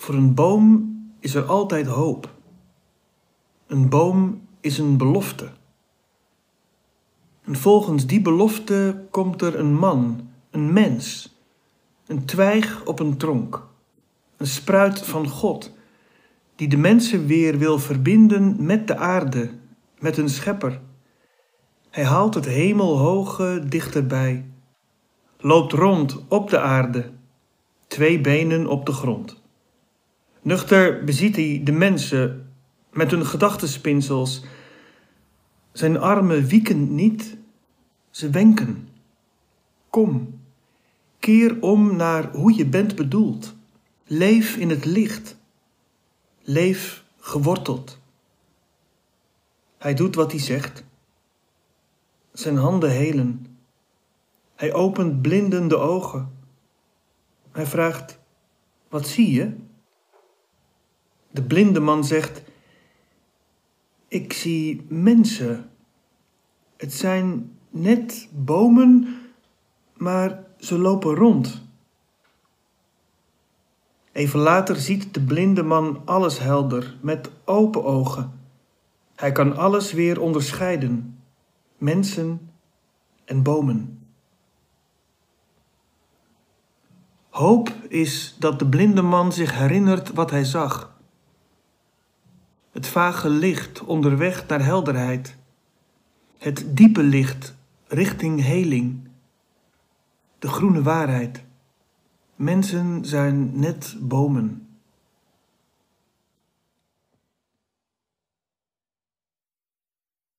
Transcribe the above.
Voor een boom is er altijd hoop. Een boom is een belofte. En volgens die belofte komt er een man, een mens, een twijg op een tronk, een spruit van God, die de mensen weer wil verbinden met de aarde, met een schepper. Hij haalt het hemelhoge dichterbij, loopt rond op de aarde, twee benen op de grond. Nuchter beziet hij de mensen met hun gedachtenspinsels. Zijn armen wieken niet, ze wenken. Kom, keer om naar hoe je bent bedoeld. Leef in het licht. Leef geworteld. Hij doet wat hij zegt. Zijn handen helen. Hij opent blinden de ogen. Hij vraagt: Wat zie je? De blinde man zegt: Ik zie mensen. Het zijn net bomen, maar ze lopen rond. Even later ziet de blinde man alles helder, met open ogen. Hij kan alles weer onderscheiden: mensen en bomen. Hoop is dat de blinde man zich herinnert wat hij zag. Het vage licht onderweg naar helderheid. Het diepe licht richting heling. De groene waarheid. Mensen zijn net bomen.